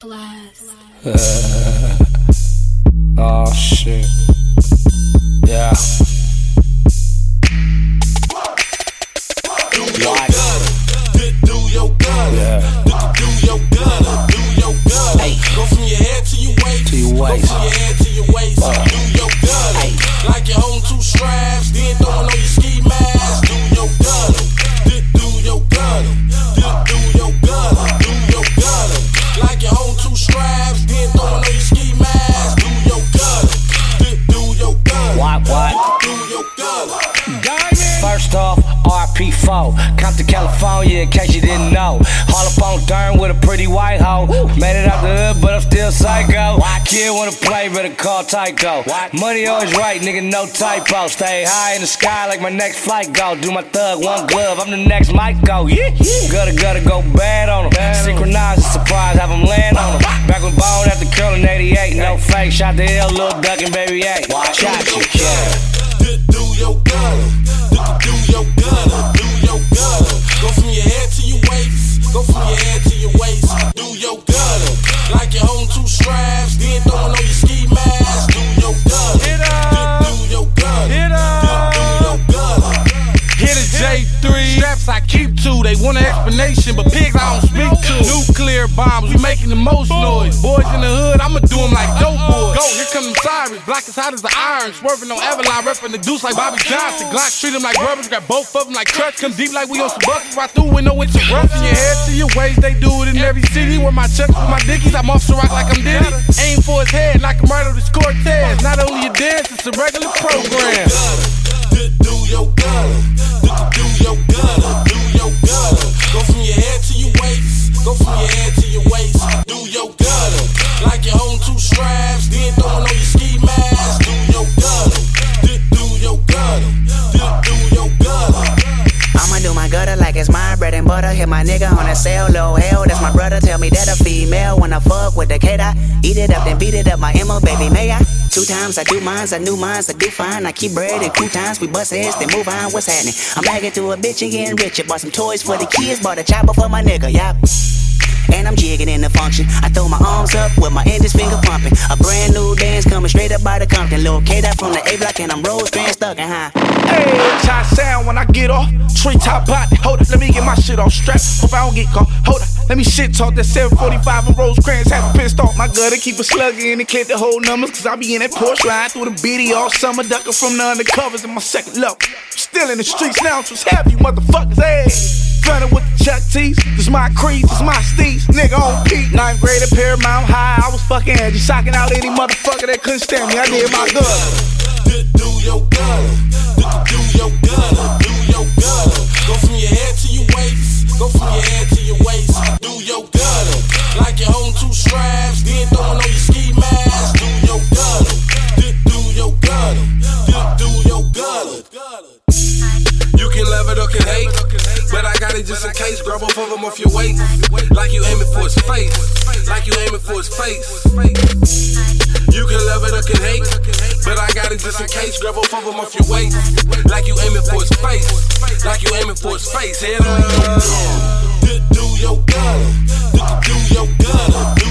Blast. oh shit. Yeah. What? Do your gudda. Yeah. Do your gudda. Do your gudda. Go from your head to your waist. To your waist. Go from your head to your waist. Do Compton, California, in case you didn't know. All up on Dern with a pretty white hoe. Made it out the hood, but I'm still psycho. Kid wanna play, better call Tycho. Money always right, nigga, no typo. Stay high in the sky like my next flight go. Do my thug, one glove, I'm the next mic go. Yeah, Gotta, gotta go bad on them. Synchronize a surprise, have them land on them. Back when Bone at the curl 88, no fake. Shot the L, little duck and baby 8. Shot you, kid. Do, your gudda. Do, your gudda. Do gudda. Go from your head to your waist. Go from your head to your waist. Do your gudda. Like you're holding two straps. Then throwing on your ski mask. Do your gudda. Get up. Do, your gudda. Get up. Do, do your gudda. Hit a J3. Straps I keep to, they want an explanation, but pigs I don't speak to. Nuclear bombs, we making the most noise. Boys in the hood, I'ma do them like dope boys. Go, here come them sirens, black as hot as the iron. Swerving on Avalon, repping the deuce like Bobby Johnson. Glock treat them like rubbers, got both of them like trucks. Come deep like we on some buckets, right through with no interruption. Your head to your waist, they do it in every city. Where my chucks with my dickies, I'm off the rock like I'm Diddy. Aim for his head, knock him right over this Cortez. Not only a dance, it's a regular program. Bread. Hit my nigga on a cell, low hell. That's my brother. Tell me that a female when I fuck with the kid. I eat it up, then beat it up. My Emma, baby, may I? Two times I do mines, I new mines, I do fine. I keep bread and two times we bust heads, then move on. What's happening? I'm bagging to a bitch and getting richer. Bought some toys for the kids, bought a chopper for my nigga, yup. And I'm jigging in the function. I throw my arms up with my index finger pumping. A brand new dance coming straight up by the Compton. Lil' K from the A block, and I'm rose strand stuck in high. Hey, top sound when I get off. Tree top body. Hold up, let me get my get caught. Hold up, let me shit talk. That 745 and Rosecrans have pissed off. My gutter keep a slugger in and clip the whole numbers. Cause I be in that Porsche line through the BD all summer. Ducking from the undercovers in my second level. Still in the streets now, so have you motherfuckers. Hey. Gunning with the Chuck T's. This my creed, this my steez. Nigga on peak. Ninth grade at Paramount High. I was fucking edgy. Socking out any motherfucker that couldn't stand me. I did my gudda. Two straps. Then throwing on your ski mask. Do your gudda. Do, your gudda. Do, your gudda. You can love it or can hate. But I got it just in case. Grab both of them off your waist. Like you aiming for his face. Like you aiming for his face. You can love it or can hate. But I got it just in case. Grab both of them off your waist. Like you aiming for his face. Like you aiming for his face. Head on. Do, do your gudda. Do, do your gudda.